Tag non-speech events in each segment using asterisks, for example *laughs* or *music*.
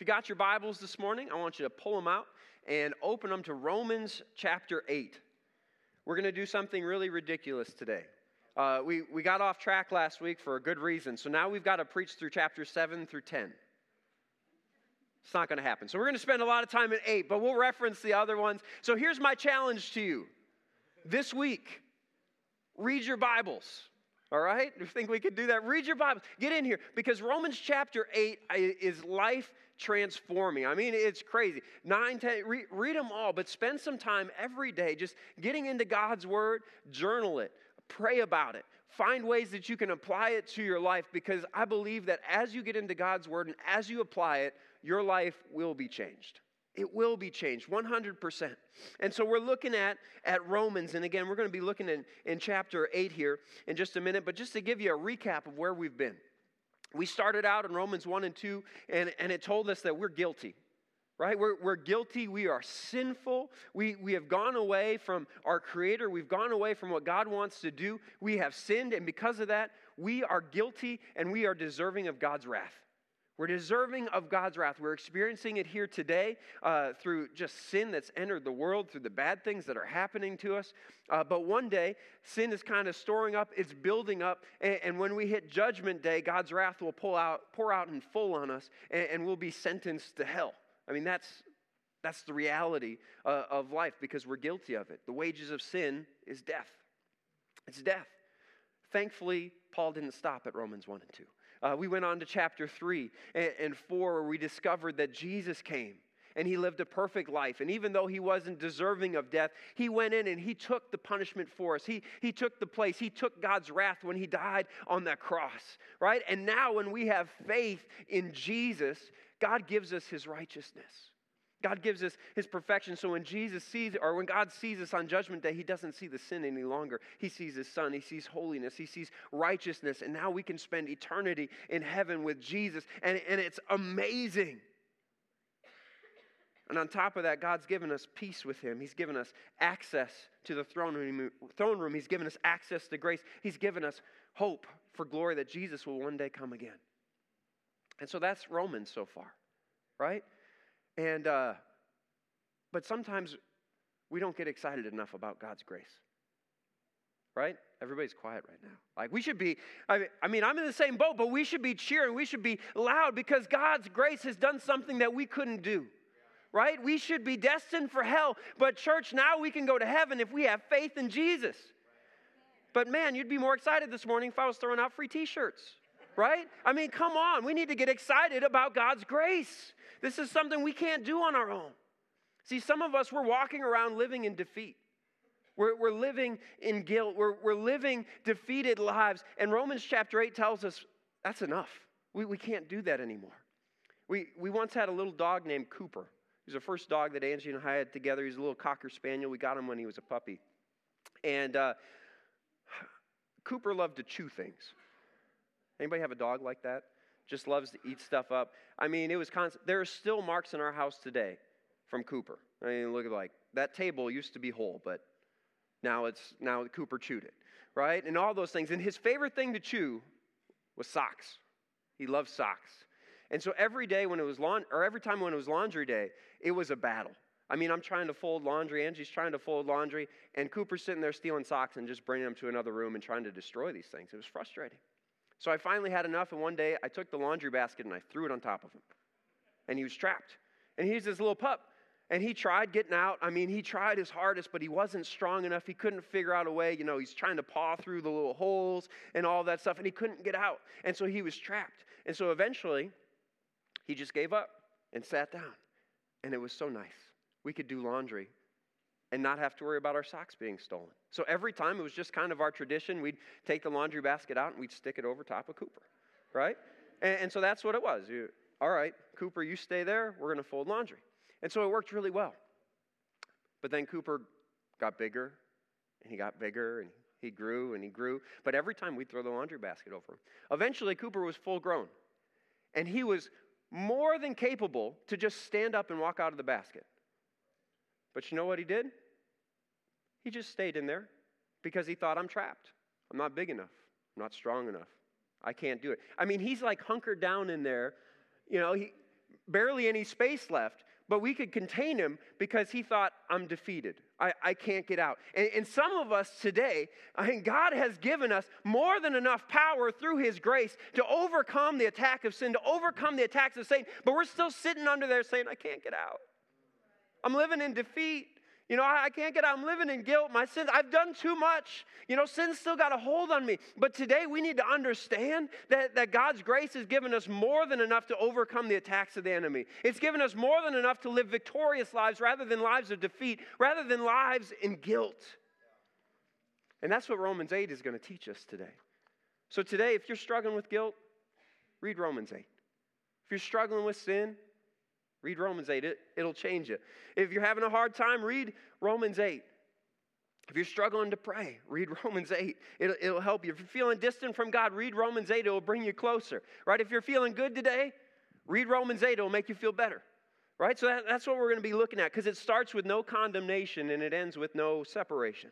If you got your Bibles this morning, I want you to pull them out and open them to Romans chapter 8. We're going to do something really ridiculous today. Uh, we, we got off track last week for a good reason, so now we've got to preach through chapter 7 through 10. It's not going to happen. So we're going to spend a lot of time in 8, but we'll reference the other ones. So here's my challenge to you this week read your Bibles. All right? You think we could do that? Read your Bible. Get in here because Romans chapter 8 is life transforming. I mean, it's crazy. 9, 10, read, read them all, but spend some time every day just getting into God's Word, journal it, pray about it. Find ways that you can apply it to your life because I believe that as you get into God's Word and as you apply it, your life will be changed. It will be changed 100%. And so we're looking at, at Romans, and again, we're going to be looking in, in chapter 8 here in just a minute, but just to give you a recap of where we've been. We started out in Romans 1 and 2, and, and it told us that we're guilty, right? We're, we're guilty. We are sinful. We, we have gone away from our Creator. We've gone away from what God wants to do. We have sinned, and because of that, we are guilty and we are deserving of God's wrath. We're deserving of God's wrath. We're experiencing it here today uh, through just sin that's entered the world, through the bad things that are happening to us. Uh, but one day, sin is kind of storing up, it's building up, and, and, when we hit judgment day, God's wrath will pull out, pour out in full on us, and, and we'll be sentenced to hell. I mean, that's, that's the reality uh, of life because we're guilty of it. The wages of sin is death. It's death. Thankfully, Paul didn't stop at Romans 1 and 2. Uh, we went on to chapter 3 and, and 4, where we discovered that Jesus came and he lived a perfect life. And even though he wasn't deserving of death, he went in and he took the punishment for us. He, he took the place. He took God's wrath when he died on that cross, right? And now, when we have faith in Jesus, God gives us his righteousness. God gives us his perfection. So when Jesus sees, or when God sees us on judgment day, he doesn't see the sin any longer. He sees his son, he sees holiness, he sees righteousness. And now we can spend eternity in heaven with Jesus. And, and it's amazing. And on top of that, God's given us peace with him. He's given us access to the throne room. Throne room. He's given us access to grace. He's given us hope for glory that Jesus will one day come again. And so that's Romans so far, right? And, uh, but sometimes we don't get excited enough about God's grace. Right? Everybody's quiet right now. Like we should be, I mean, I'm in the same boat, but we should be cheering. We should be loud because God's grace has done something that we couldn't do. Right? We should be destined for hell, but church, now we can go to heaven if we have faith in Jesus. But man, you'd be more excited this morning if I was throwing out free t shirts right? I mean, come on. We need to get excited about God's grace. This is something we can't do on our own. See, some of us, we're walking around living in defeat. We're, we're living in guilt. We're, we're living defeated lives. And Romans chapter 8 tells us that's enough. We, we can't do that anymore. We, we once had a little dog named Cooper. He was the first dog that Angie and I had together. He's a little Cocker Spaniel. We got him when he was a puppy. And uh, Cooper loved to chew things. Anybody have a dog like that? Just loves to eat stuff up. I mean, it was constant. There are still marks in our house today from Cooper. I mean, look at like that table used to be whole, but now it's now Cooper chewed it, right? And all those things. And his favorite thing to chew was socks. He loved socks. And so every day when it was laundry, or every time when it was laundry day, it was a battle. I mean, I'm trying to fold laundry, Angie's trying to fold laundry, and Cooper's sitting there stealing socks and just bringing them to another room and trying to destroy these things. It was frustrating. So I finally had enough, and one day I took the laundry basket and I threw it on top of him. And he was trapped. And he's this little pup. And he tried getting out. I mean, he tried his hardest, but he wasn't strong enough. He couldn't figure out a way. You know, he's trying to paw through the little holes and all that stuff, and he couldn't get out. And so he was trapped. And so eventually, he just gave up and sat down. And it was so nice. We could do laundry and not have to worry about our socks being stolen. So every time it was just kind of our tradition, we'd take the laundry basket out and we'd stick it over top of Cooper, right? And, and so that's what it was. You, all right, Cooper, you stay there. We're going to fold laundry. And so it worked really well. But then Cooper got bigger and he got bigger and he grew and he grew. But every time we'd throw the laundry basket over him. Eventually, Cooper was full grown and he was more than capable to just stand up and walk out of the basket. But you know what he did? He just stayed in there because he thought, I'm trapped. I'm not big enough. I'm not strong enough. I can't do it. I mean, he's like hunkered down in there, you know, he, barely any space left, but we could contain him because he thought, I'm defeated. I, I can't get out. And, and some of us today, I mean, God has given us more than enough power through his grace to overcome the attack of sin, to overcome the attacks of Satan, but we're still sitting under there saying, I can't get out. I'm living in defeat. You know, I, I can't get out. I'm living in guilt. My sins, I've done too much. You know, sin's still got a hold on me. But today we need to understand that, that God's grace has given us more than enough to overcome the attacks of the enemy. It's given us more than enough to live victorious lives rather than lives of defeat, rather than lives in guilt. And that's what Romans 8 is going to teach us today. So today, if you're struggling with guilt, read Romans 8. If you're struggling with sin, Read Romans 8, it, it'll change you. If you're having a hard time, read Romans 8. If you're struggling to pray, read *laughs* Romans 8. It'll, it'll help you. If you're feeling distant from God, read Romans 8. It'll bring you closer, right? If you're feeling good today, read Romans 8. It'll make you feel better, right? So that, that's what we're going to be looking at because it starts with no condemnation and it ends with no separation.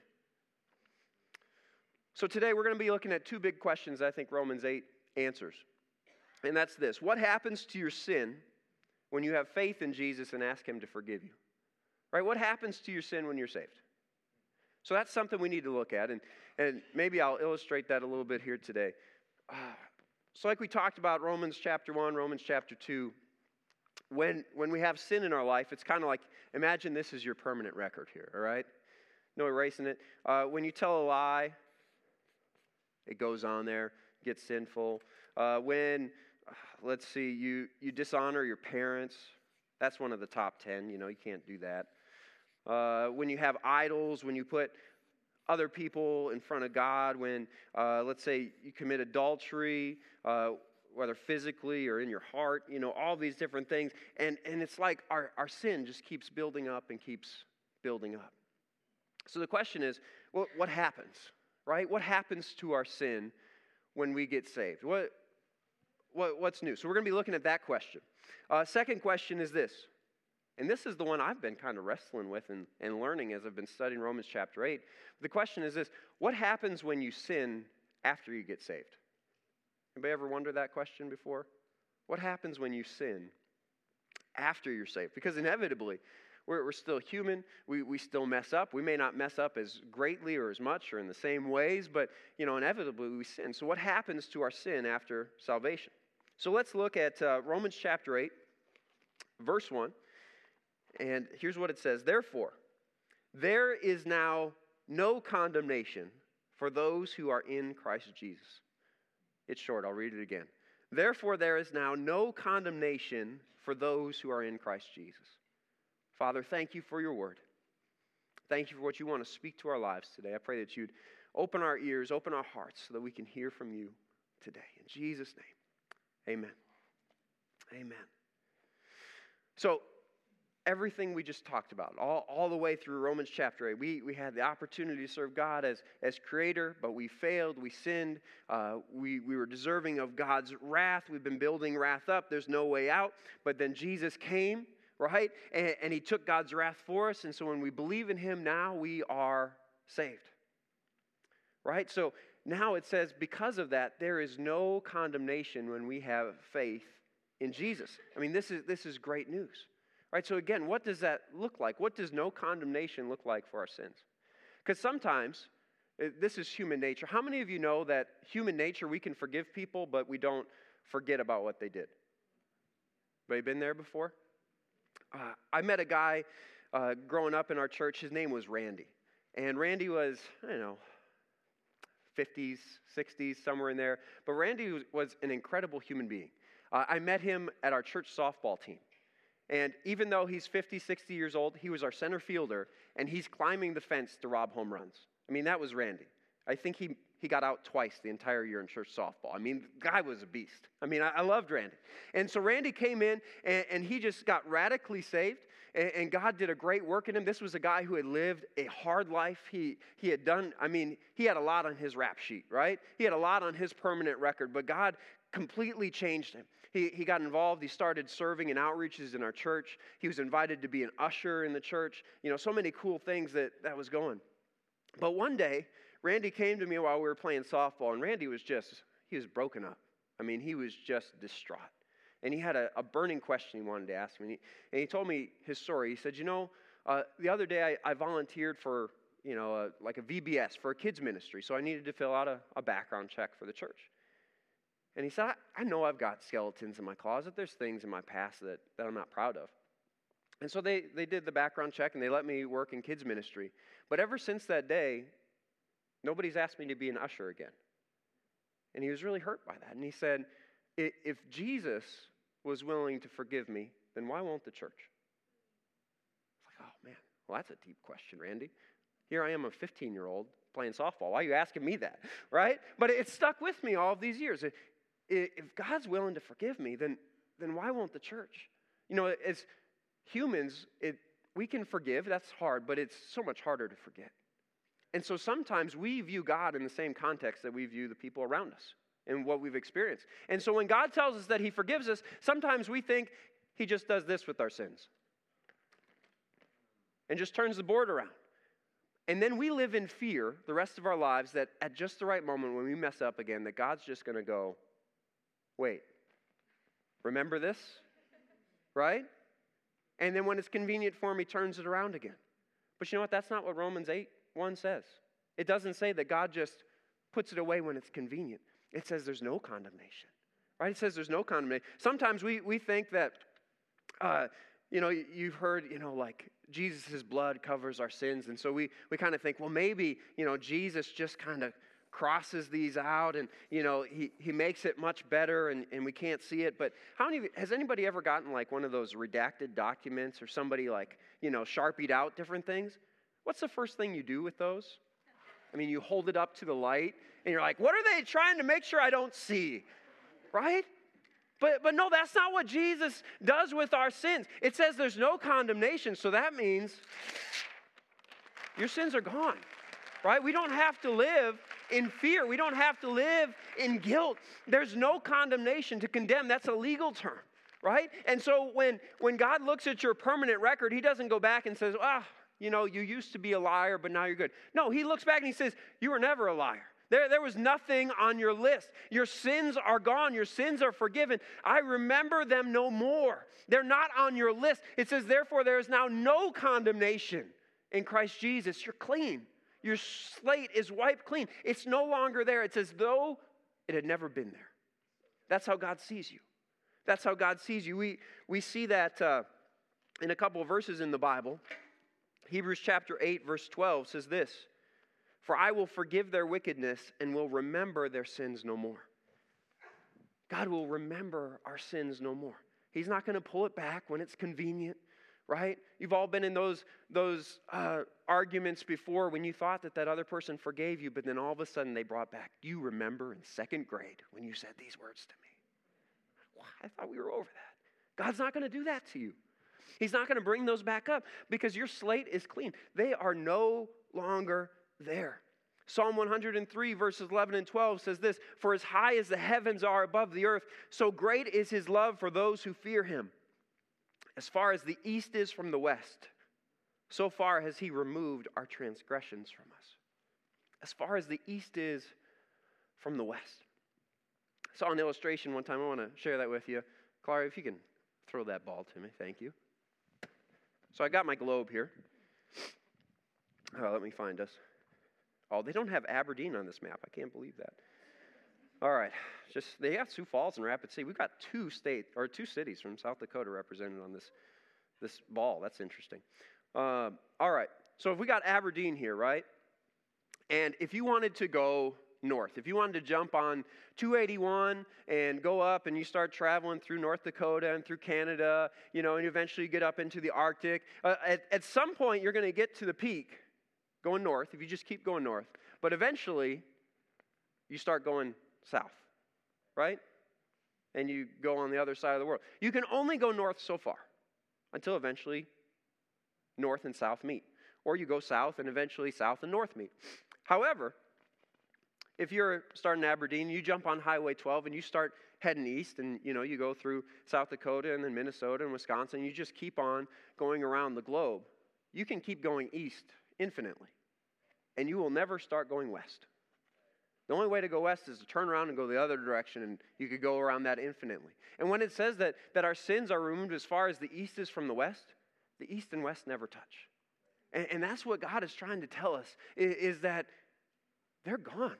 So today we're going to be looking at two big questions I think Romans 8 answers. And that's this What happens to your sin when you have faith in Jesus and ask Him to forgive you? Right? What happens to your sin when you're saved? So that's something we need to look at, and, and maybe I'll illustrate that a little bit here today. Uh, so, like we talked about Romans chapter 1, Romans chapter 2, when, when we have sin in our life, it's kind of like imagine this is your permanent record here, all right? No erasing it. Uh, when you tell a lie, it goes on there, gets sinful. Uh, when let's see, you, you dishonor your parents. That's one of the top 10. You know, you can't do that. Uh, when you have idols, when you put other people in front of God, when, uh, let's say, you commit adultery, uh, whether physically or in your heart, you know, all these different things. And, and it's like our, our sin just keeps building up and keeps building up. So the question is, what, what happens, right? What happens to our sin when we get saved? What, what, what's new? So we're going to be looking at that question. Uh, second question is this, and this is the one I've been kind of wrestling with and, and learning as I've been studying Romans chapter 8. The question is this What happens when you sin after you get saved? Anybody ever wondered that question before? What happens when you sin after you're saved? Because inevitably, we're, we're still human. We, we still mess up. We may not mess up as greatly or as much or in the same ways, but you know, inevitably we sin. So, what happens to our sin after salvation? So let's look at uh, Romans chapter 8, verse 1. And here's what it says Therefore, there is now no condemnation for those who are in Christ Jesus. It's short, I'll read it again. Therefore, there is now no condemnation for those who are in Christ Jesus. Father, thank you for your word. Thank you for what you want to speak to our lives today. I pray that you'd open our ears, open our hearts so that we can hear from you today. In Jesus' name. Amen. Amen. So, everything we just talked about, all, all the way through Romans chapter 8, we, we had the opportunity to serve God as, as creator, but we failed, we sinned, uh, we, we were deserving of God's wrath. We've been building wrath up, there's no way out. But then Jesus came, right? And, and he took God's wrath for us. And so when we believe in him now, we are saved, right? So now it says, because of that, there is no condemnation when we have faith in Jesus. I mean, this is, this is great news. Right? So, again, what does that look like? What does no condemnation look like for our sins? Because sometimes, uh, this is human nature. How many of you know that human nature, we can forgive people, but we don't forget about what they did? Anybody been there before? Uh, I met a guy uh, growing up in our church. His name was Randy. And Randy was, I don't know, 50s, 60s, somewhere in there. But Randy was an incredible human being. Uh, I met him at our church softball team. And even though he's 50, 60 years old, he was our center fielder, and he's climbing the fence to rob home runs. I mean, that was Randy. I think he, he got out twice the entire year in church softball. I mean, the guy was a beast. I mean, I, I loved Randy. And so Randy came in, and, and he just got radically saved and, and God did a great work in him. This was a guy who had lived a hard life. He, he had done, I mean, he had a lot on his rap sheet, right? He had a lot on his permanent record, but God completely changed him. He, he got involved. He started serving in outreaches in our church. He was invited to be an usher in the church. You know, so many cool things that, that was going. But one day, Randy came to me while we were playing softball, and Randy was just, he was broken up. I mean, he was just distraught. And he had a, a burning question he wanted to ask me. And he, and he told me his story. He said, You know, uh, the other day I, I volunteered for, you know, a, like a VBS for a kids ministry. So I needed to fill out a, a background check for the church. And he said, I, I know I've got skeletons in my closet. There's things in my past that, that I'm not proud of. And so they, they did the background check and they let me work in kids' ministry. But ever since that day, nobody's asked me to be an usher again. And he was really hurt by that. And he said, If Jesus was willing to forgive me, then why won't the church? It's like, oh man, well, that's a deep question, Randy. Here I am, a 15 year old playing softball. Why are you asking me that? *laughs* Right? But it stuck with me all of these years. If God's willing to forgive me, then, then why won't the church? You know, as humans, it, we can forgive, that's hard, but it's so much harder to forget. And so sometimes we view God in the same context that we view the people around us and what we've experienced. And so when God tells us that He forgives us, sometimes we think He just does this with our sins and just turns the board around. And then we live in fear the rest of our lives that at just the right moment when we mess up again, that God's just going to go, wait, remember this? Right? And then when it's convenient for him, he turns it around again. But you know what? That's not what Romans 8 1 says. It doesn't say that God just puts it away when it's convenient. It says there's no condemnation. Right? It says there's no condemnation. Sometimes we, we think that, uh, you know, you've heard, you know, like Jesus' blood covers our sins. And so we, we kind of think, well, maybe, you know, Jesus just kind of crosses these out and you know he, he makes it much better and, and we can't see it but how many has anybody ever gotten like one of those redacted documents or somebody like you know sharpied out different things what's the first thing you do with those i mean you hold it up to the light and you're like what are they trying to make sure i don't see right but, but no, that's not what Jesus does with our sins. It says there's no condemnation, so that means your sins are gone, right? We don't have to live in fear. We don't have to live in guilt. There's no condemnation to condemn. That's a legal term, right? And so when, when God looks at your permanent record, He doesn't go back and says, ah, you know, you used to be a liar, but now you're good. No, He looks back and He says, you were never a liar. There, there was nothing on your list. Your sins are gone. Your sins are forgiven. I remember them no more. They're not on your list. It says, therefore, there is now no condemnation in Christ Jesus. You're clean. Your slate is wiped clean. It's no longer there. It's as though it had never been there. That's how God sees you. That's how God sees you. We, we see that uh, in a couple of verses in the Bible. Hebrews chapter 8, verse 12 says this For I will forgive their wickedness and will remember their sins no more. God will remember our sins no more. He's not going to pull it back when it's convenient right? You've all been in those, those uh, arguments before when you thought that that other person forgave you, but then all of a sudden they brought back, you remember in second grade when you said these words to me. I thought we were over that. God's not going to do that to you. He's not going to bring those back up because your slate is clean. They are no longer there. Psalm 103, verses 11 and 12 says this For as high as the heavens are above the earth, so great is his love for those who fear him. As far as the east is from the west, so far has he removed our transgressions from us. As far as the east is from the west. I saw an illustration one time. I want to share that with you. Clara, if you can throw that ball to me, thank you. So I got my globe here. Oh, let me find us. Oh, they don't have Aberdeen on this map. I can't believe that. All right, just they have Sioux Falls and Rapid City. We've got two state or two cities from South Dakota represented on this this ball. That's interesting. Uh, all right, so if we got Aberdeen here, right? And if you wanted to go north, if you wanted to jump on 281 and go up and you start traveling through North Dakota and through Canada, you know, and eventually you get up into the Arctic, uh, at, at some point you're going to get to the peak going north if you just keep going north. But eventually you start going south, right? And you go on the other side of the world. You can only go north so far until eventually north and south meet. Or you go south and eventually south and north meet. However, if you're starting in Aberdeen, you jump on Highway 12 and you start heading east and you know you go through South Dakota and then Minnesota and Wisconsin, you just keep on going around the globe. You can keep going east infinitely. And you will never start going west. The only way to go west is to turn around and go the other direction, and you could go around that infinitely. And when it says that, that our sins are removed as far as the east is from the west, the east and west never touch. And, and that's what God is trying to tell us is, is that they're gone.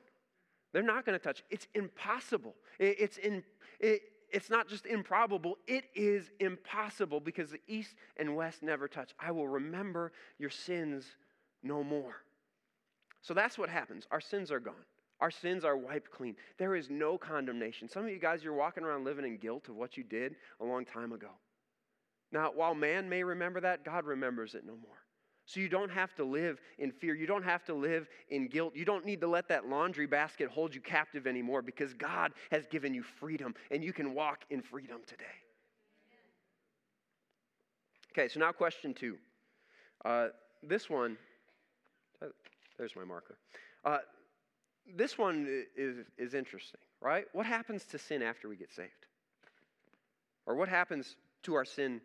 They're not going to touch. It's impossible. It, it's, in, it, it's not just improbable, it is impossible because the east and west never touch. I will remember your sins no more. So that's what happens. Our sins are gone. Our sins are wiped clean. There is no condemnation. Some of you guys, you're walking around living in guilt of what you did a long time ago. Now, while man may remember that, God remembers it no more. So you don't have to live in fear. You don't have to live in guilt. You don't need to let that laundry basket hold you captive anymore because God has given you freedom and you can walk in freedom today. Okay, so now question two. Uh, this one, there's my marker. Uh, this one is, is interesting, right? What happens to sin after we get saved? Or what happens to our sin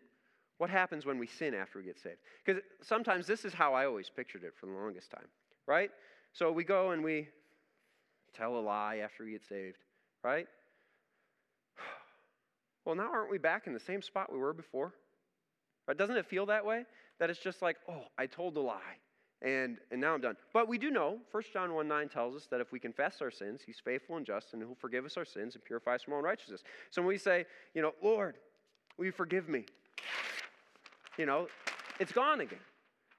what happens when we sin after we get saved? Because sometimes this is how I always pictured it for the longest time, right? So we go and we tell a lie after we get saved, right? *sighs* Well, now aren't we back in the same spot we were before? Right? Doesn't it feel that way? That it's just like, oh, I told a lie and, and now I'm done. But we do know, 1 John 1 9 tells us that if we confess our sins, he's faithful and just and he'll forgive us our sins and purify us from all unrighteousness. So when we say, you know, Lord, will you forgive me? you know, it's gone again,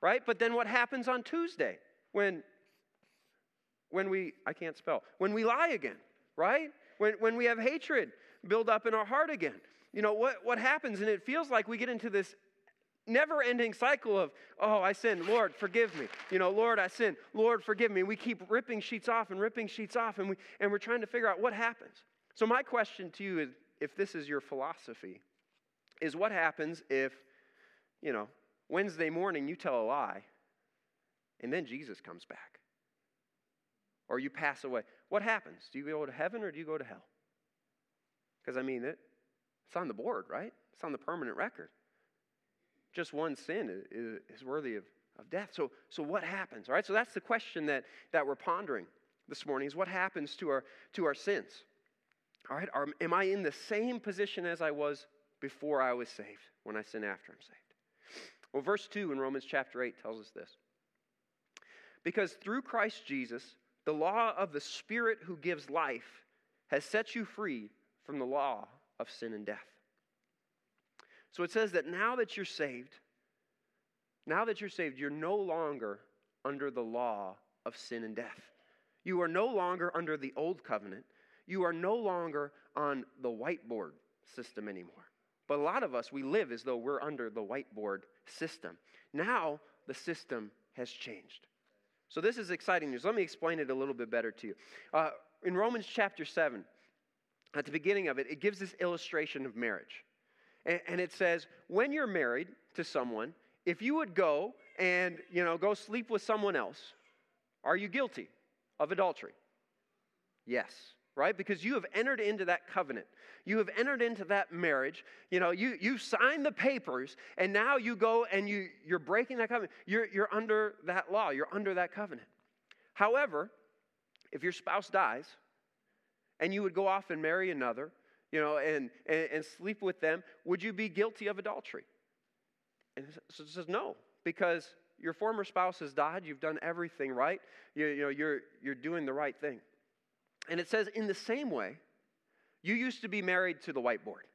right? But then what happens on Tuesday when, when we, I can't spell, when we lie again, right? When, when we have hatred build up in our heart again. You know, what, what happens? And it feels like we get into this never ending cycle of, oh, I sinned. Lord, forgive me. You know, Lord, I sinned. Lord, forgive me. We keep ripping sheets off and ripping sheets off, and, we, and we're trying to figure out what happens. So, my question to you is if this is your philosophy, is what happens if you know, Wednesday morning you tell a lie, and then Jesus comes back. Or you pass away. What happens? Do you go to heaven or do you go to hell? Because, I mean, it, it's on the board, right? It's on the permanent record. Just one sin is, is worthy of, of death. So, so what happens? All right, so that's the question that, that we're pondering this morning is what happens to our, to our sins? All right, are, am I in the same position as I was before I was saved when I sin after I'm saved? Well, verse 2 in Romans chapter 8 tells us this. Because through Christ Jesus, the law of the Spirit who gives life has set you free from the law of sin and death. So it says that now that you're saved, now that you're saved, you're no longer under the law of sin and death. You are no longer under the old covenant. You are no longer on the whiteboard system anymore. But a lot of us, we live as though we're under the whiteboard system. Now the system has changed. So this is exciting news. Let me explain it a little bit better to you. Uh, in Romans chapter 7, at the beginning of it, it gives this illustration of marriage. And, it says, when you're married to someone, if you would go and, you know, go sleep with someone else, are you guilty of adultery? Yes right? Because you have entered into that covenant. You have entered into that marriage. You know, you, you signed the papers, and now you go and you, you're breaking that covenant. You're, you're under that law, you're under that covenant. However, if your spouse dies and you would go off and marry another, you know, and, and, and sleep with them, would you be guilty of adultery? And so it says no, because your former spouse has died, you've done everything right, you, you know, you're, you're doing the right thing. And it says, in the same way, you used to be married to the whiteboard.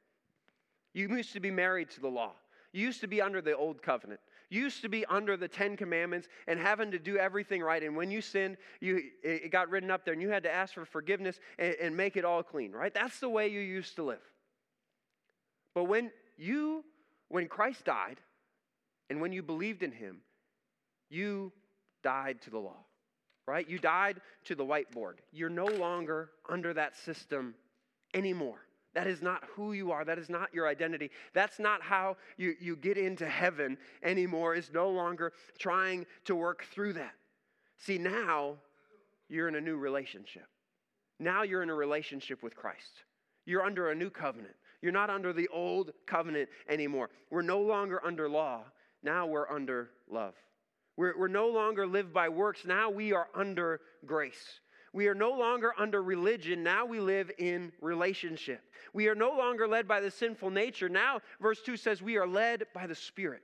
You used to be married to the law. You used to be under the old covenant. Used to be under the Ten Commandments and having to do everything right. And when you sinned, you, it got written up there and you had to ask for forgiveness and, and make it all clean, right? That's the way you used to live. But when you, when Christ died and when you believed in him, you died to the law right? You died to the whiteboard. You're no longer under that system anymore. That is not who you are. That is not your identity. That's not how you, you get into heaven anymore, is no longer trying to work through that. See, now you're in a new relationship. Now you're in a relationship with Christ. You're under a new covenant. You're not under the old covenant anymore. We're no longer under law. Now we're under love. We're, we're no longer live by works. Now we are under grace. We are no longer under religion. Now we live in relationship. We are no longer led by the sinful nature. Now, verse 2 says we are led by the Spirit.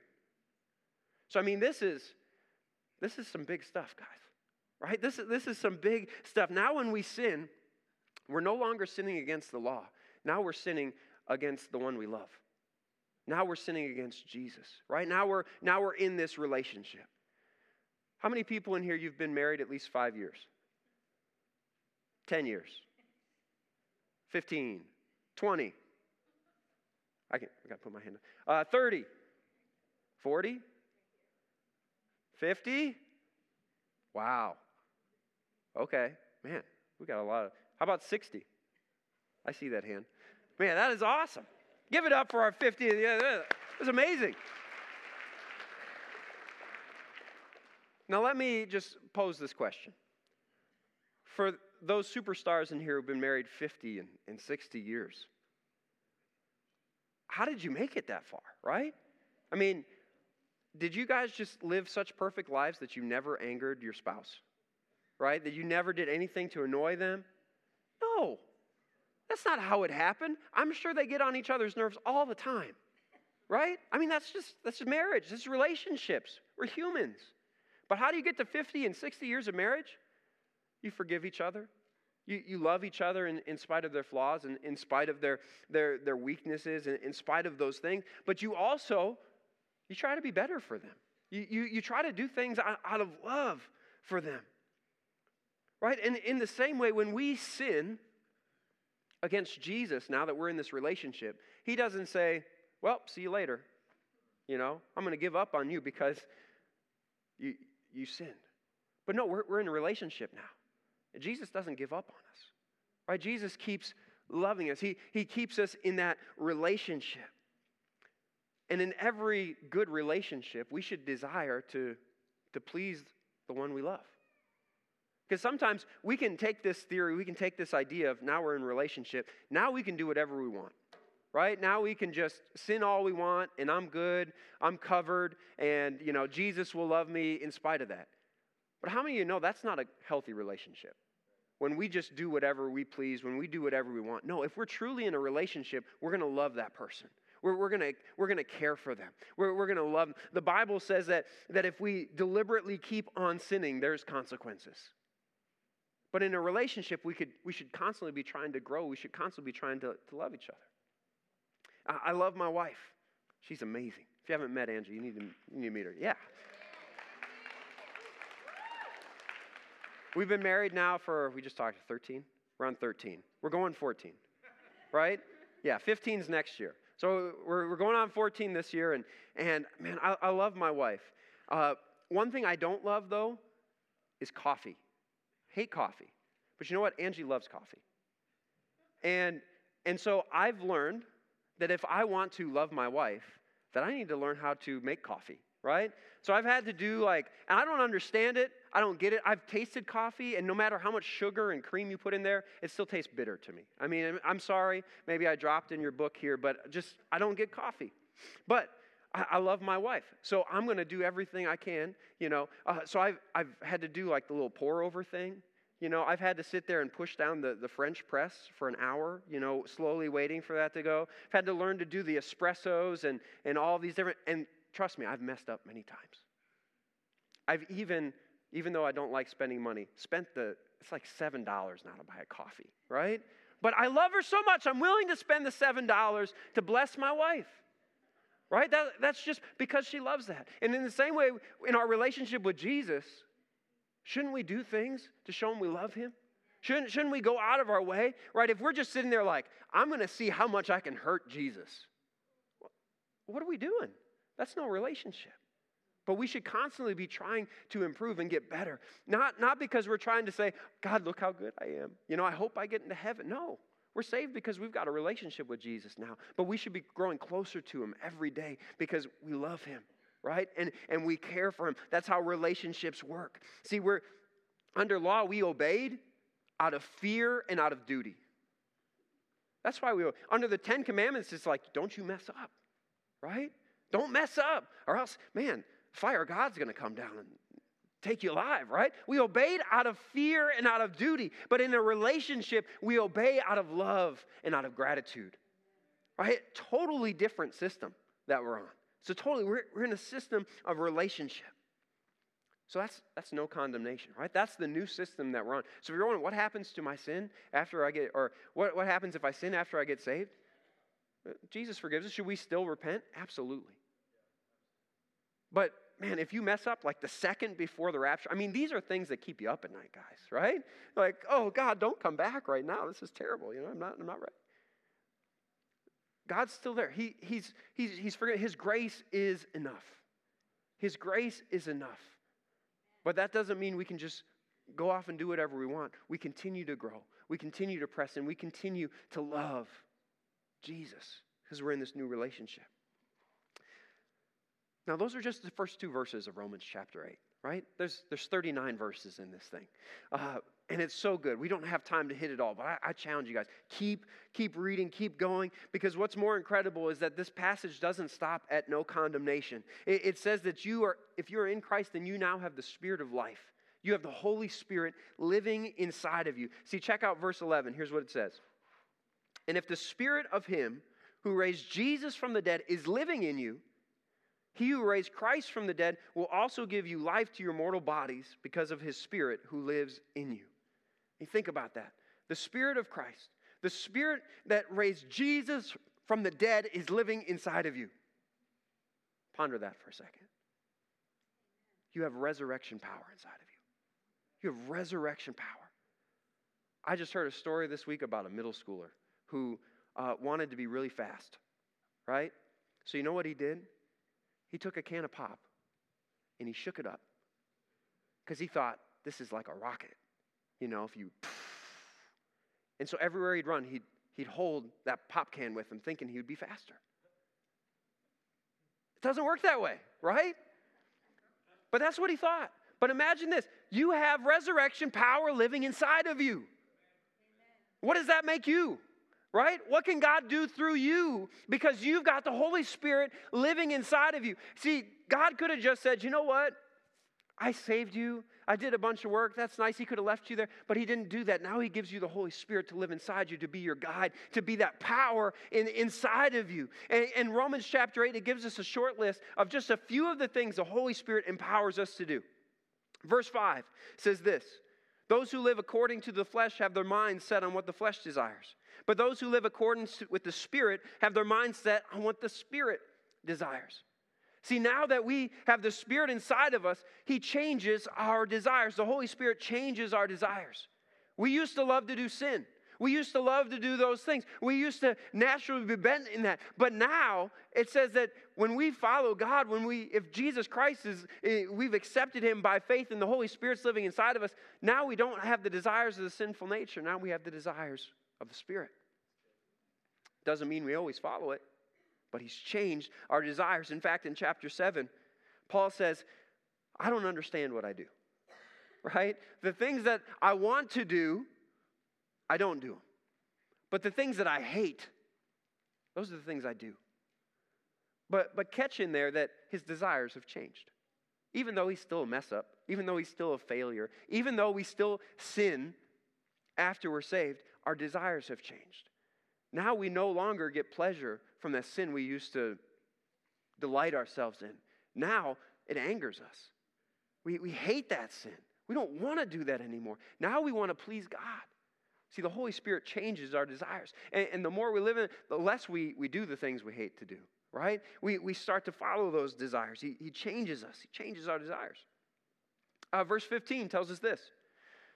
So, I mean, this is, this is some big stuff, guys, right? This is, this is some big stuff. Now, when we sin, we're no longer sinning against the law. Now we're sinning against the one we love. Now we're sinning against Jesus, right? Now we're, now we're in this relationship. How many people in here you've been married at least five years? 10 years, 15, 20. I, can, I got to put my hand up. Uh, 30, 40, 50. Wow. Okay, man, we got a lot of. How about 60? I see that hand. Man, that is awesome. Give it up for our 50. Yeah, it was amazing. Now, let me just pose this question. For those superstars in here who've been married 50 and, and 60 years, how did you make it that far, right? I mean, did you guys just live such perfect lives that you never angered your spouse, right? That you never did anything to annoy them? No, that's not how it happened. I'm sure they get on each other's nerves all the time, right? I mean, that's just that's marriage. This is relationships. We're humans. But how do you get to 50 and 60 years of marriage? You forgive each other. You, you love each other in, in spite of their flaws and in spite of their, their, their weaknesses and in spite of those things. But you also, you try to be better for them. You, you, you try to do things out, out of love for them. Right? And in the same way, when we sin against Jesus, now that we're in this relationship, he doesn't say, well, see you later. You know, I'm going to give up on you because you, you sinned. But no, we're, we're in a relationship now. Jesus doesn't give up on us, right? Jesus keeps loving us, he, he keeps us in that relationship. And in every good relationship, we should desire to, to please the one we love. Because sometimes we can take this theory, we can take this idea of now we're in relationship, now we can do whatever we want right now we can just sin all we want and i'm good i'm covered and you know jesus will love me in spite of that but how many of you know that's not a healthy relationship when we just do whatever we please when we do whatever we want no if we're truly in a relationship we're going to love that person we're, we're going we're gonna care for them we're, we're going to love them the bible says that, that if we deliberately keep on sinning there's consequences but in a relationship we, could, we should constantly be trying to grow we should constantly be trying to, to love each other I, I love my wife. She's amazing. If you haven't met Angie, you need to, you need to meet her. Yeah. We've been married now for, we just talked, 13? We're on 13. We're going 14, right? Yeah, 15's next year. So we're, we're going on 14 this year, and, and man, I, I love my wife. Uh, one thing I don't love, though, is coffee. Hate coffee. But you know what? Angie loves coffee. And, and so I've learned that if I want to love my wife, that I need to learn how to make coffee, right? So I've had to do like, and I don't understand it. I don't get it. I've tasted coffee, and no matter how much sugar and cream you put in there, it still tastes bitter to me. I mean, I'm sorry. Maybe I dropped in your book here, but just, I don't get coffee. But I, love my wife. So I'm going to do everything I can, you know. Uh, so I've, I've had to do like the little pour over thing, you know, I've had to sit there and push down the, the French press for an hour, you know, slowly waiting for that to go. I've had to learn to do the espressos and, and all these different, and trust me, I've messed up many times. I've even, even though I don't like spending money, spent the, it's like $7 now to buy a coffee, right? But I love her so much, I'm willing to spend the $7 to bless my wife. Right? That, that's just because she loves that. And in the same way, in our relationship with Jesus, Shouldn't we do things to show him we love him? Shouldn't, shouldn't we go out of our way? Right? If we're just sitting there like, I'm going to see how much I can hurt Jesus, what are we doing? That's no relationship. But we should constantly be trying to improve and get better. Not, not because we're trying to say, God, look how good I am. You know, I hope I get into heaven. No. We're saved because we've got a relationship with Jesus now. But we should be growing closer to Him every day because we love Him right? And, and we care for him. That's how relationships work. See, we're under law, we obeyed out of fear and out of duty. That's why we, under the Ten Commandments, it's like, don't you mess up, right? Don't mess up, or else, man, fire God's gonna come down and take you alive, right? We obeyed out of fear and out of duty, but in a relationship, we obey out of love and out of gratitude, right? Totally different system that we're on. So, totally, we're, we're in a system of relationship. So that's that's no condemnation, right? That's the new system that we're on. So if you're wondering what happens to my sin after I get, or what, what happens if I sin after I get saved? Uh, Jesus forgives us. Should we still repent? Absolutely. But man, if you mess up like the second before the rapture, I mean, these are things that keep you up at night, guys, right? Like, oh God, don't come back right now. This is terrible. You know, I'm not, I'm not ready. God's still there. He, he's, he's, he's forgiven. His grace is enough. His grace is enough. But that doesn't mean we can just go off and do whatever we want. We continue to grow. We continue to press in. We continue to love Jesus because we're in this new relationship. Now, those are just the first two verses of Romans chapter 8, right? There's, there's 39 verses in this thing. Uh, and it's so good. We don't have time to hit it all, but I, I, challenge you guys. Keep, keep reading, keep going, because what's more incredible is that this passage doesn't stop at no condemnation. It, it says that you are, if you're in Christ, then you now have the spirit of life. You have the Holy Spirit living inside of you. See, check out verse 11. Here's what it says. And if the spirit of him who raised Jesus from the dead is living in you, he who raised Christ from the dead will also give you life to your mortal bodies because of his Spirit who lives in you. You think about that. The Spirit of Christ, the Spirit that raised Jesus from the dead, is living inside of you. Ponder that for a second. You have resurrection power inside of you. You have resurrection power. I just heard a story this week about a middle schooler who uh, wanted to be really fast, right? So, you know what he did? He took a can of pop and he shook it up because he thought this is like a rocket. You know, if you. And so everywhere he'd run, he'd, he'd hold that pop can with him, thinking he would be faster. It doesn't work that way, right? But that's what he thought. But imagine this you have resurrection power living inside of you. What does that make you? Right? What can God do through you because you've got the Holy Spirit living inside of you? See, God could have just said, you know what? I saved you. I did a bunch of work. That's nice. He could have left you there, but He didn't do that. Now He gives you the Holy Spirit to live inside you, to be your guide, to be that power in, inside of you. And in Romans chapter 8, it gives us a short list of just a few of the things the Holy Spirit empowers us to do. Verse 5 says this Those who live according to the flesh have their minds set on what the flesh desires. But those who live according with the Spirit have their mindset on what the Spirit desires. See, now that we have the Spirit inside of us, He changes our desires. The Holy Spirit changes our desires. We used to love to do sin. We used to love to do those things. We used to naturally be bent in that. But now it says that when we follow God, when we, if Jesus Christ is, eh, we've accepted him by faith and the Holy Spirit's living inside of us, now we don't have the desires of the sinful nature. Now we have the desires of the Spirit. Doesn't mean we always follow it, but He's changed our desires. In fact, in chapter 7, Paul says, I don't understand what I do, *laughs* right? The things that I want to do, I don't do them. But the things that I hate, those are the things I do. But, but catch in there that his desires have changed. Even though he's still a mess up, even though he's still a failure, even though we still sin after we're saved, our desires have changed. Now we no longer get pleasure from that sin we used to delight ourselves in. Now it angers us. We, we hate that sin. We don't want to do that anymore. Now we want to please God. See, the Holy Spirit changes our desires. And, and the more we live in it, the less we, we do the things we hate to do, right? We, we start to follow those desires. He, he changes us, He changes our desires. Uh, verse 15 tells us this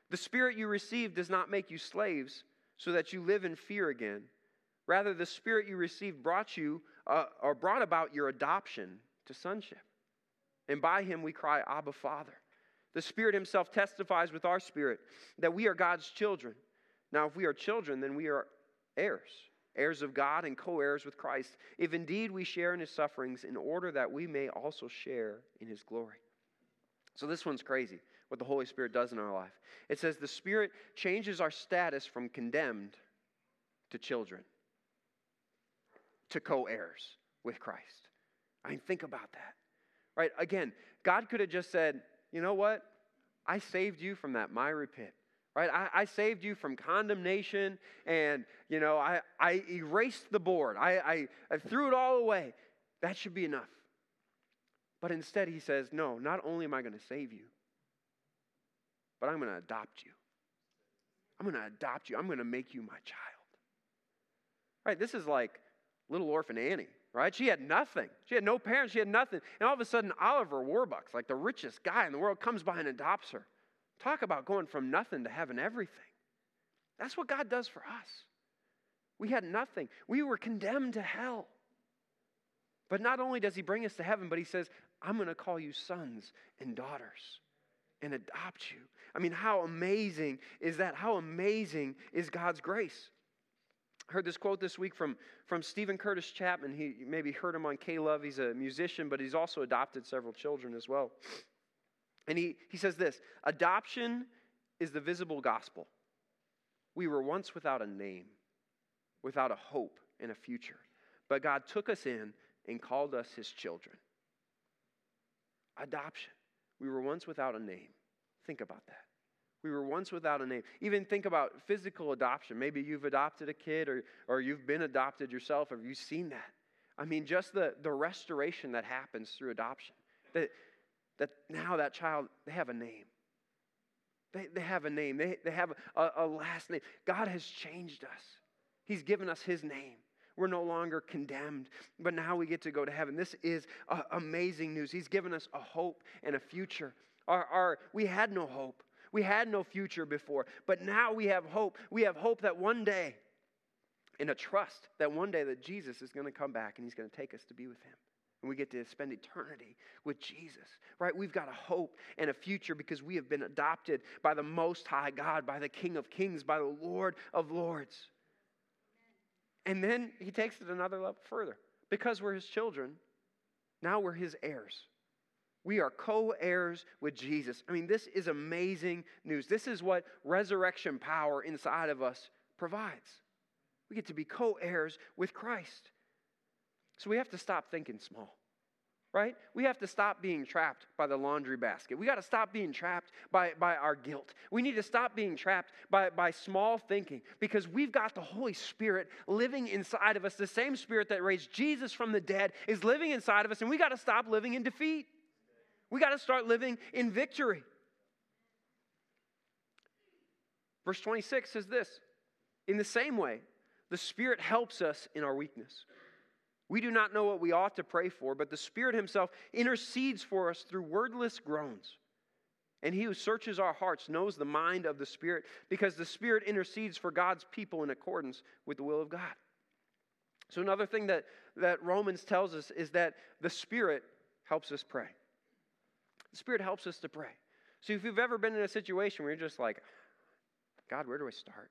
The Spirit you received does not make you slaves so that you live in fear again. Rather, the Spirit you received brought you uh, or brought about your adoption to sonship. And by him we cry, Abba, Father. The Spirit Himself testifies with our spirit that we are God's children. Now, if we are children, then we are heirs, heirs of God and co heirs with Christ, if indeed we share in His sufferings, in order that we may also share in His glory. So, this one's crazy what the Holy Spirit does in our life. It says the Spirit changes our status from condemned to children to co heirs with Christ. I mean, think about that. Right? Again, God could have just said, you know what? I saved you from that miry pit right I, I, saved you from condemnation and you know i, I erased the board I, I, I threw it all away that should be enough but instead he says no not only am i going to save you but i'm going to adopt you. I'm going to adopt you. I'm going to make you my child. Right? This is like little orphan annie right? She had nothing. She had no parents. She had nothing. And all of a sudden oliver warbucks like the richest guy in the world comes by and adopts her. Talk about going from nothing to having everything. That's what God does for us. We had nothing, we were condemned to hell. But not only does He bring us to heaven, but He says, I'm going to call you sons and daughters and adopt you. I mean, how amazing is that? How amazing is God's grace? I heard this quote this week from, from Steven Curtis Chapman. He maybe heard him on K Love. He's a musician, but he's also adopted several children as well. And he, he says this adoption is the visible gospel. We were once without a name, without a hope and a future, but God took us in and called us his children. Adoption. We were once without a name. Think about that. We were once without a name. Even think about physical adoption. Maybe you've adopted a kid or, or you've been adopted yourself. Have you seen that? I mean, just the, the restoration that happens through adoption. That that now that child, they have a name. They, they have a name, they, they have a, a last name. God has changed us, He's given us His name. We're no longer condemned, but now we get to go to heaven. This is uh, amazing news. He's given us a hope and a future. Our, our, we had no hope. We had no future before, but now we have hope. We have hope that one day, and a trust that one day that Jesus is going to come back and he's going to take us to be with him and we get to spend eternity with Jesus, right? We've got a hope and a future because we have been adopted by the Most High God, by the King of Kings, by the Lord of Lords. And then he takes it another level further. Because we're his children, now we're his heirs. We are co heirs with Jesus. I mean, this is amazing news. This is what resurrection power inside of us provides. We get to be co heirs with Christ. So we have to stop thinking small, right? We have to stop being trapped by the laundry basket. We got to stop being trapped by, by our guilt. We need to stop being trapped by, by small thinking because we've got the Holy Spirit living inside of us. The same Spirit that raised Jesus from the dead is living inside of us, and we got to stop living in defeat. We got to start living in victory. Verse 26 says this In the same way, the Spirit helps us in our weakness. We do not know what we ought to pray for, but the Spirit Himself intercedes for us through wordless groans. And He who searches our hearts knows the mind of the Spirit, because the Spirit intercedes for God's people in accordance with the will of God. So, another thing that, that Romans tells us is that the Spirit helps us pray. The Spirit helps us to pray. So, if you've ever been in a situation where you're just like, God, where do I start?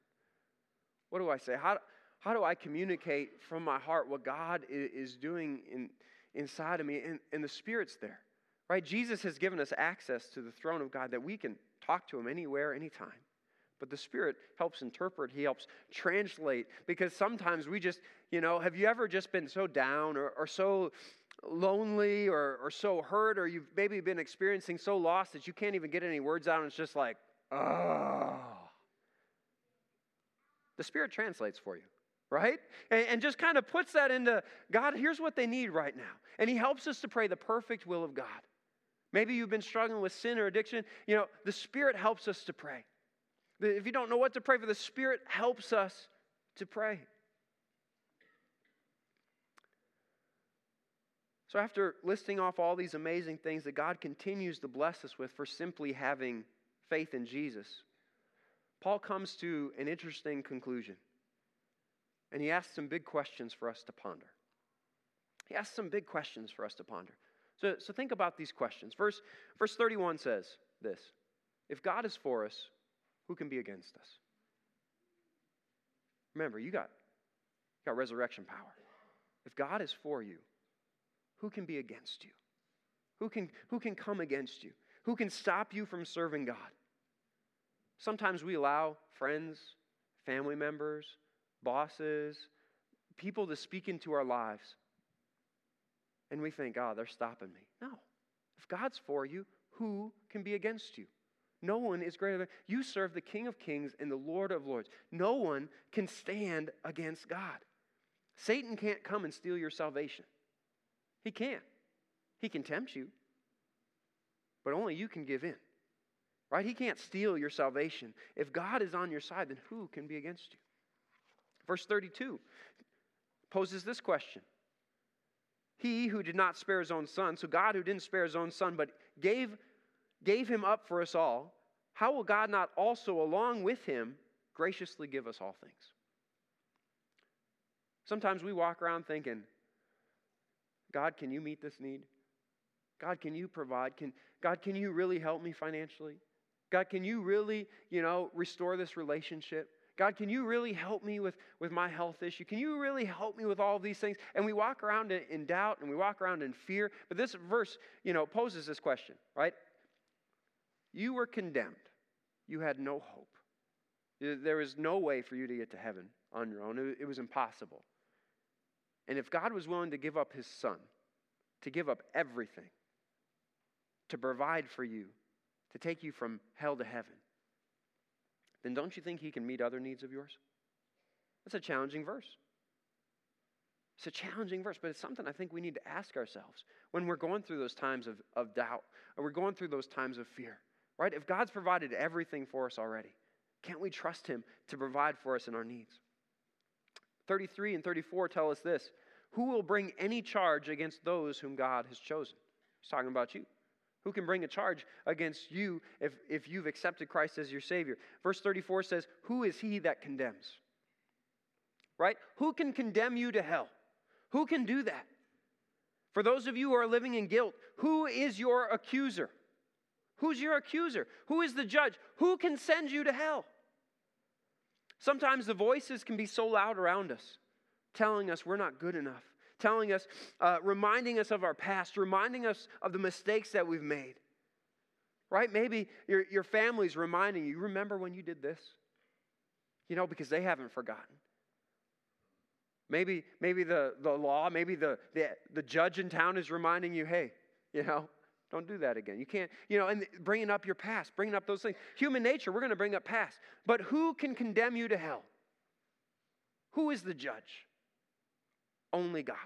What do I say? How, how do I communicate from my heart what God is doing in, inside of me? And, and the Spirit's there, right? Jesus has given us access to the throne of God that we can talk to Him anywhere, anytime. But the Spirit helps interpret, He helps translate, because sometimes we just, you know, have you ever just been so down or, or so lonely or, or so hurt, or you've maybe been experiencing so lost that you can't even get any words out, and it's just like, oh. The Spirit translates for you right? And, and just kind of puts that into God, here's what they need right now. And He helps us to pray the perfect will of God. Maybe you've been struggling with sin or addiction. You know, the Spirit helps us to pray. If you don't know what to pray for, the Spirit helps us to pray. So, after listing off all these amazing things that God continues to bless us with for simply having faith in Jesus, Paul comes to an interesting conclusion. And he asks some big questions for us to ponder. He asks some big questions for us to ponder. So, so think about these questions. Verse, verse 31 says this If God is for us, who can be against us? Remember, you got, you got resurrection power. If God is for you, who can be against you? Who can, who can come against you? Who can stop you from serving God? Sometimes we allow friends, family members, bosses, people to speak into our lives. And we think, oh, they're stopping me. No. If God's for you, who can be against you? No one is greater than you serve the King of Kings and the Lord of Lords. No one can stand against God. Satan can't come and steal your salvation. He can't. He can tempt you, but only you can give in. Right? He can't steal your salvation. If God is on your side, then who can be against you? Verse 32 poses this question He who did not spare his own son, so God who didn't spare his own son, but gave, gave him up for us all, how will God not also, along with him, graciously give us all things? Sometimes we walk around thinking, God, can you meet this need? God, can you provide? Can, God, can you really help me financially? God, can you really, you know, restore this relationship? God, can you really help me with, with my health issue? Can you really help me with all of these things? And we walk around in doubt and we walk around in fear. But this verse, you know, poses this question, right? You were condemned. You had no hope. There was no way for you to get to heaven on your own. It was impossible. And if God was willing to give up his son, to give up everything, to provide for you, to take you from hell to heaven, then don't you think He can meet other needs of yours? That's a challenging verse. It's a challenging verse, but it's something I think we need to ask ourselves when we're going through those times of, of doubt or we're going through those times of fear, right? If God's provided everything for us already, can't we trust Him to provide for us in our needs? 33 and 34 tell us this Who will bring any charge against those whom God has chosen? He's talking about you. Who can bring a charge against you if, if you've accepted Christ as your Savior? Verse 34 says, Who is he that condemns? Right? Who can condemn you to hell? Who can do that? For those of you who are living in guilt, who is your accuser? Who's your accuser? Who is the judge? Who can send you to hell? Sometimes the voices can be so loud around us, telling us we're not good enough telling us, uh, reminding us of our past, reminding us of the mistakes that we've made. Right? Maybe your, your family's reminding you, remember when you did this? You know, because they haven't forgotten. Maybe, maybe the, the law, maybe the, the, the judge in town is reminding you, hey, you know, don't do that again. You can't, you know, and bringing up your past, bringing up those things. Human nature, we're going to bring up past. But who can condemn you to hell? Who is the judge? Only God.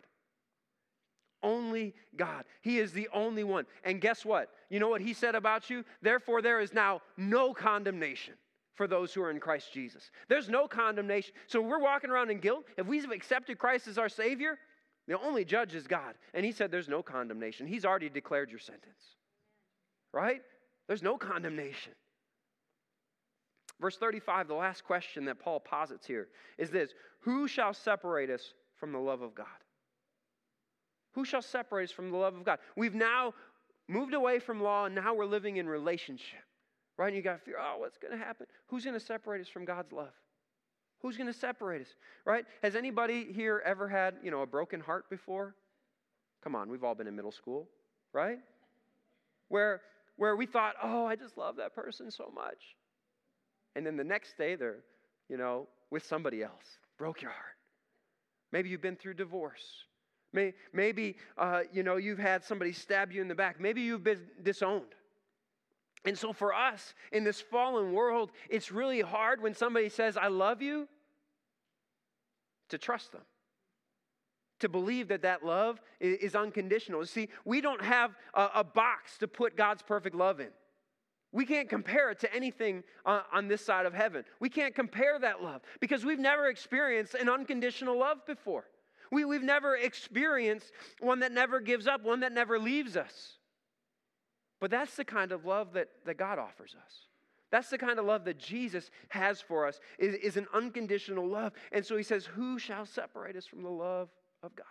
Only God. He is the only one. And guess what? You know what he said about you? Therefore, there is now no condemnation for those who are in Christ Jesus. There's no condemnation. So we're walking around in guilt. If we've accepted Christ as our Savior, the only judge is God. And he said there's no condemnation. He's already declared your sentence. Right? There's no condemnation. Verse 35, the last question that Paul posits here is this Who shall separate us from the love of God? Who shall separate us from the love of God? We've now moved away from law and now we're living in relationship. Right? And you got to fear, oh, what's going to happen? Who's going to separate us from God's love? Who's going to separate us? Right? Has anybody here ever had, you know, a broken heart before? Come on, we've all been in middle school, right? Where where we thought, "Oh, I just love that person so much." And then the next day they're, you know, with somebody else. Broke your heart. Maybe you've been through divorce. Maybe, uh, you know, you've had somebody stab you in the back. Maybe you've been disowned. And so for us in this fallen world, it's really hard when somebody says, I love you, to trust them. To believe that that love is unconditional. See, we don't have a, a box to put God's perfect love in. We can't compare it to anything on, on this side of heaven. We can't compare that love because we've never experienced an unconditional love before. We, we've never experienced one that never gives up, one that never leaves us. But that's the kind of love that, that God offers us. That's the kind of love that Jesus has for us, is, is an unconditional love. And so he says, Who shall separate us from the love of God?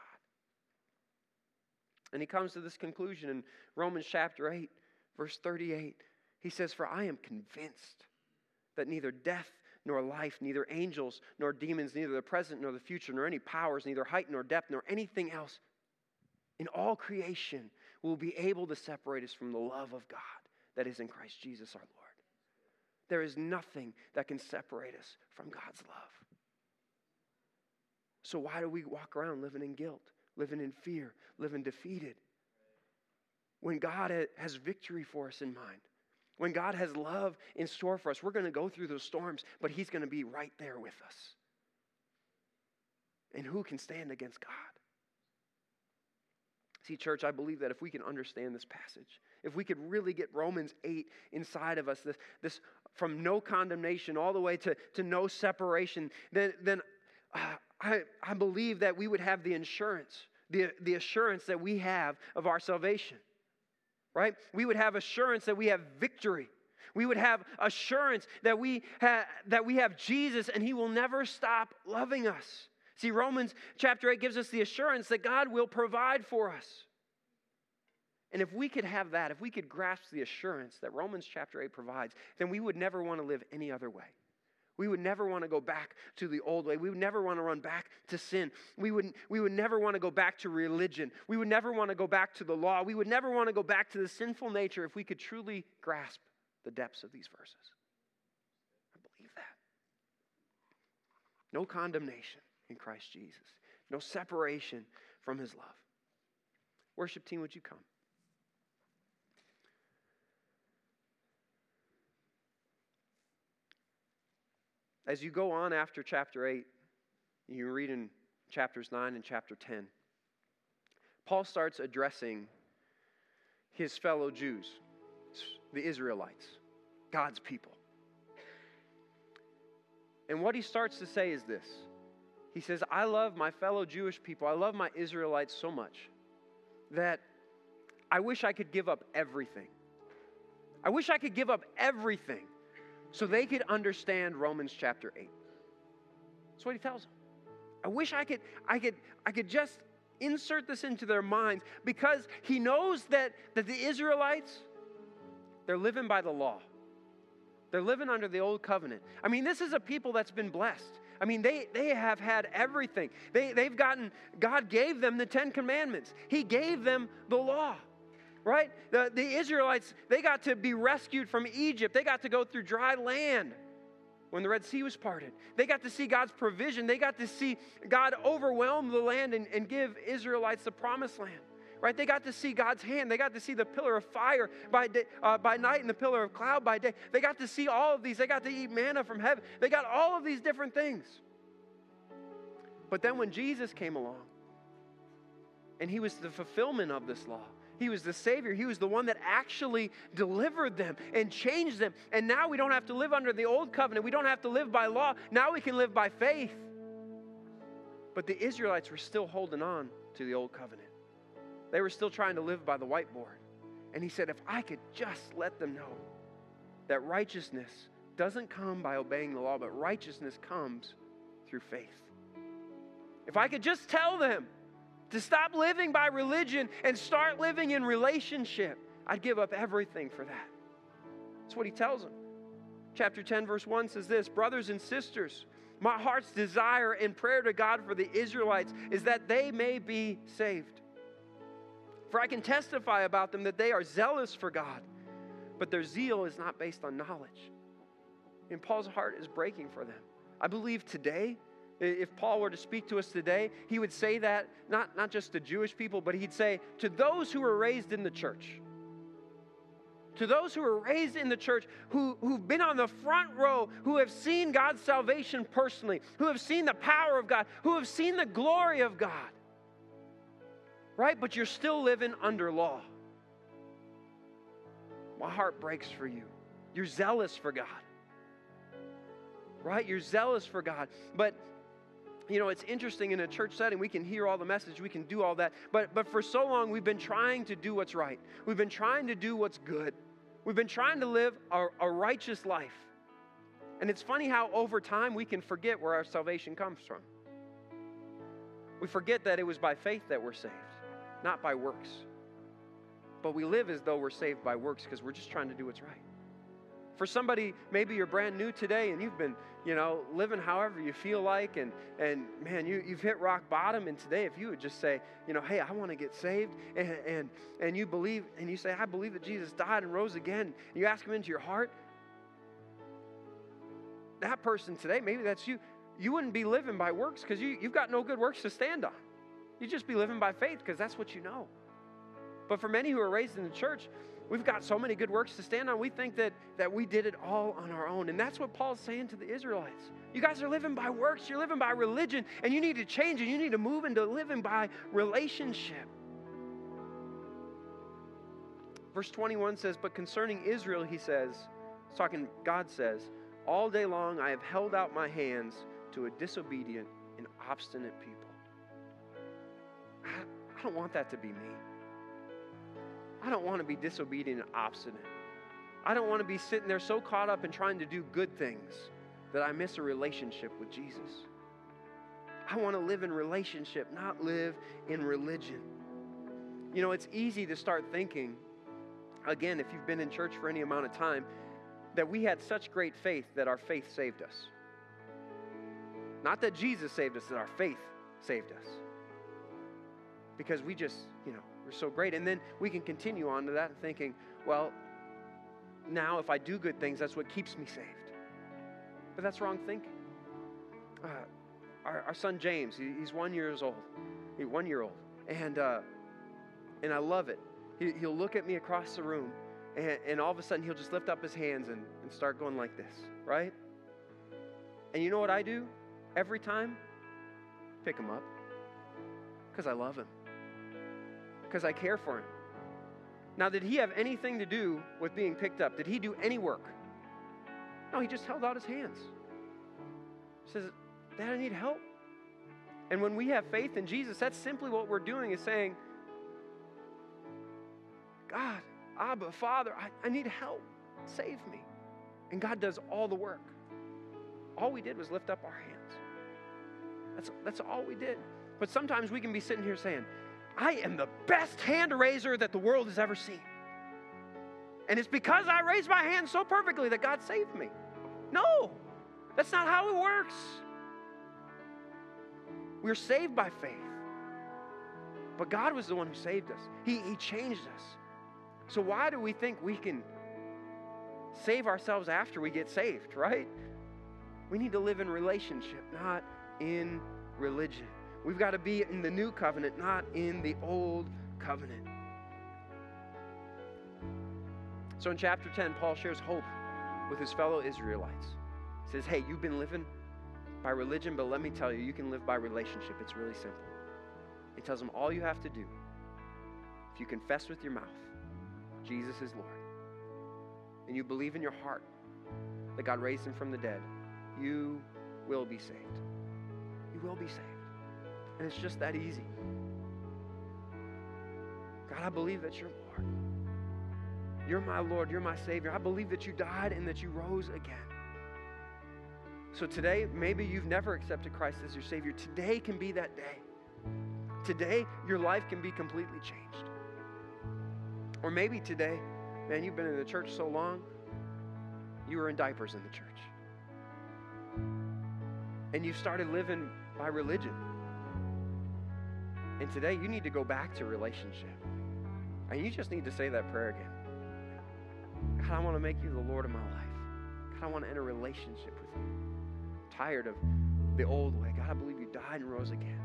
And he comes to this conclusion in Romans chapter 8, verse 38. He says, For I am convinced that neither death nor life, neither angels nor demons, neither the present nor the future, nor any powers, neither height nor depth, nor anything else in all creation will be able to separate us from the love of God that is in Christ Jesus our Lord. There is nothing that can separate us from God's love. So, why do we walk around living in guilt, living in fear, living defeated? When God has victory for us in mind, When God has love in store for us, we're going to go through those storms, but He's going to be right there with us. And who can stand against God? See, church, I believe that if we can understand this passage, if we could really get Romans 8 inside of us, this, this from no condemnation all the way to, to no separation, then, then uh, I, I believe that we would have the insurance, the, the assurance that we have of our salvation right? We would have assurance that we have victory. We would have assurance that we, ha- that we have Jesus and he will never stop loving us. See, Romans chapter 8 gives us the assurance that God will provide for us. And if we could have that, if we could grasp the assurance that Romans chapter 8 provides, then we would never want to live any other way. We would never want to go back to the old way. We would never want to run back to sin. We would, we would never want to go back to religion. We would never want to go back to the law. We would never want to go back to the sinful nature if we could truly grasp the depths of these verses. I believe that. No condemnation in Christ Jesus, no separation from his love. Worship team, would you come? As you go on after chapter 8, you read in chapters 9 and chapter 10, Paul starts addressing his fellow Jews, the Israelites, God's people. And what he starts to say is this He says, I love my fellow Jewish people, I love my Israelites so much that I wish I could give up everything. I wish I could give up everything so they could understand Romans chapter 8. That's what he tells them. I wish I could, I could, I could just insert this into their minds because he knows that, that the Israelites, they're living by the law. They're living under the old covenant. I mean, this is a people that's been blessed. I mean, they, they have had everything. They, they've gotten, God gave them the Ten Commandments, He gave them the law right? The, the Israelites, they got to be rescued from Egypt. They got to go through dry land when the Red Sea was parted. They got to see God's provision. They got to see God overwhelm the land and, and give Israelites the promised land. Right? They got to see God's hand. They got to see the pillar of fire by, day, uh, by night and the pillar of cloud by day. They got to see all of these. They got to eat manna from heaven. They got all of these different things. But then when Jesus came along and he was the fulfillment of this law, he was the Savior. He was the one that actually delivered them and changed them. And now we don't have to live under the old covenant. We don't have to live by law. Now we can live by faith. But the Israelites were still holding on to the old covenant, they were still trying to live by the whiteboard. And he said, If I could just let them know that righteousness doesn't come by obeying the law, but righteousness comes through faith. If I could just tell them to stop living by religion and start living in relationship. I'd give up everything for that. That's what he tells them. Chapter 10, verse 1 says this Brothers and sisters, my heart's desire and prayer to God for the Israelites is that they may be saved. For I can testify about them that they are zealous for God, but their zeal is not based on knowledge. And Paul's heart is breaking for them. I believe today if Paul were to speak to us today, he would say that not, not just to Jewish people, but he'd say to those who were raised in the church. To those who were raised in the church, who, who've been on the front row, who have seen God's salvation personally, who have seen the power of God, who have seen the glory of God. Right? But you're still living under law. My heart breaks for you. You're zealous for God right? You're zealous for God. But you know, it's interesting in a church setting, we can hear all the message, we can do all that. But, but for so long, we've been trying to do what's right. We've been trying to do what's good. We've been trying to live a, a righteous life. And it's funny how over time we can forget where our salvation comes from. We forget that it was by faith that we're saved, not by works. But we live as though we're saved by works because we're just trying to do what's right. For somebody, maybe you're brand new today and you've been, you know, living however you feel like, and, and man, you, you've hit rock bottom. And today, if you would just say, you know, hey, I want to get saved, and, and, and you believe, and you say, I believe that Jesus died and rose again, and you ask him into your heart, that person today, maybe that's you, you wouldn't be living by works because you, you've got no good works to stand on. You'd just be living by faith because that's what you know. But for many who are raised in the church, we've got so many good works to stand on. We think that, that we did it all on our own. And that's what Paul's saying to the Israelites. You guys are living by works, you're living by religion, and you need to change and you need to move into living by relationship. Verse 21 says, But concerning Israel, he says, talking, God says, All day long I have held out my hands to a disobedient and obstinate people. I, I don't want that to be me. I don't want to be disobedient and obstinate. I don't want to be sitting there so caught up in trying to do good things that I miss a relationship with Jesus. I want to live in relationship, not live in religion. You know, it's easy to start thinking, again, if you've been in church for any amount of time, that we had such great faith that our faith saved us. Not that Jesus saved us, that our faith saved us. Because we just, you know, we're so great. And then we can continue on to that and thinking, well, now if I do good things, that's what keeps me saved. But that's wrong thinking. Uh, our, our, son James, he, he's one years old, he, one year old, and uh, and I love it. He, will look at me across the room, and, and all of a sudden he'll just lift up his hands and, and start going like this, right? And you know what I do every time? Pick him up because I love him, because I care for him. Now, did he have anything to do with being picked up? Did he do any work? No, he just held out his hands. He says, Dad, I need help. And when we have faith in Jesus, that's simply what we're doing is saying, God, Abba, Father, I, I need help. Save me. And God does all the work. All we did was lift up our hands. That's, that's all we did. But sometimes we can be sitting here saying, I am the best hand raiser that the world has ever seen. And it's because I raised my hand so perfectly that God saved me. No, that's not how it works. We're saved by faith. But God was the one who saved us, He, he changed us. So, why do we think we can save ourselves after we get saved, right? We need to live in relationship, not in religion. We've got to be in the new covenant, not in the old covenant. So in chapter 10, Paul shares hope with his fellow Israelites. He says, Hey, you've been living by religion, but let me tell you, you can live by relationship. It's really simple. He tells them all you have to do, if you confess with your mouth, Jesus is Lord, and you believe in your heart that God raised him from the dead, you will be saved. You will be saved. And it's just that easy. God, I believe that you're Lord. You're my Lord. You're my Savior. I believe that you died and that you rose again. So today, maybe you've never accepted Christ as your Savior. Today can be that day. Today, your life can be completely changed. Or maybe today, man, you've been in the church so long, you were in diapers in the church. And you've started living by religion. And today you need to go back to relationship. And you just need to say that prayer again. God, I want to make you the Lord of my life. God, I want to enter relationship with you. I'm tired of the old way. God, I believe you died and rose again.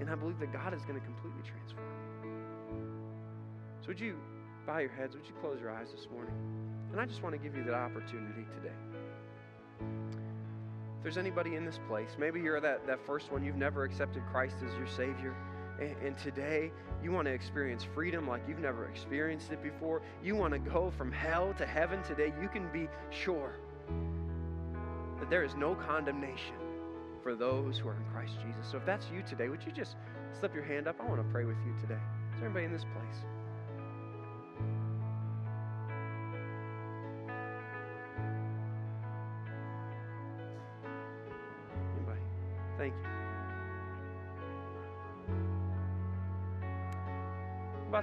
And I believe that God is going to completely transform you. So would you bow your heads? Would you close your eyes this morning? And I just want to give you that opportunity today. If there's anybody in this place, maybe you're that, that first one, you've never accepted Christ as your Savior. And, today, you want to experience freedom like you've never experienced it before. You want to go from hell to heaven today. You can be sure that there is no condemnation for those who are in Christ Jesus. So if that's you today, would you just slip your hand up? I want to pray with you today. Is there anybody in this place?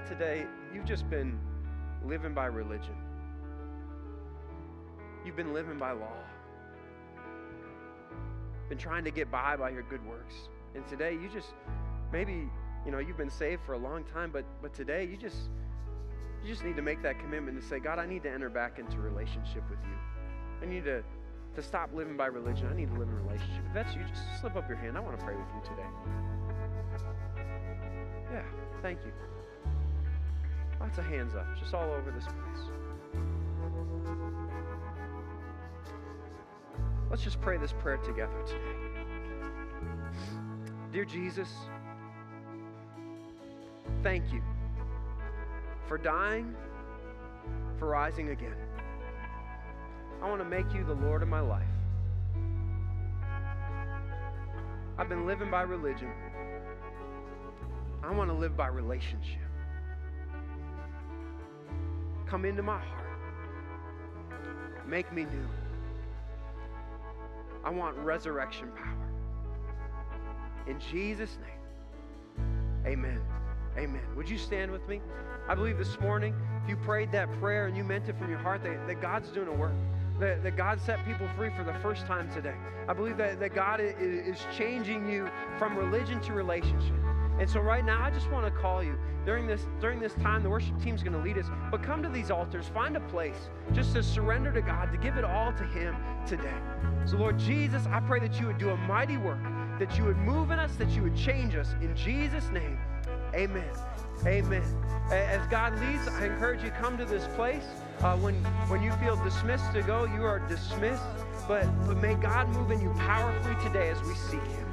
Today, you've just been living by religion. You've been living by law. Been trying to get by by your good works. And today you just maybe, you know, you've been saved for a long time, but but today you just you just need to make that commitment to say, God, I need to enter back into relationship with you. I need to to stop living by religion. I need to live in relationship. If that's you, just slip up your hand. I want to pray with you today. Yeah, thank you. Lots of hands up, just all over this place. Let's just pray this prayer together today. Dear Jesus, thank you for dying, for rising again. I want to make you the Lord of my life. I've been living by religion. I want to live by relationship. Come into my heart. Make me new. I want resurrection power. In Jesus' name, amen. Amen. Would you stand with me? I believe this morning, if you prayed that prayer and you meant it from your heart, that, that God's doing a work. That, that God set people free for the first time today. I believe that, that God is, is changing you from religion to relationship. And so right now, I just want to call you during this during this time. The worship team's going to lead us, but come to these altars, find a place just to surrender to God, to give it all to Him today. So Lord Jesus, I pray that you would do a mighty work, that you would move in us, that you would change us. In Jesus' name, Amen. Amen. As God leads, I encourage you come to this place. Uh, when when you feel dismissed to go, you are dismissed. But but may God move in you powerfully today as we seek Him.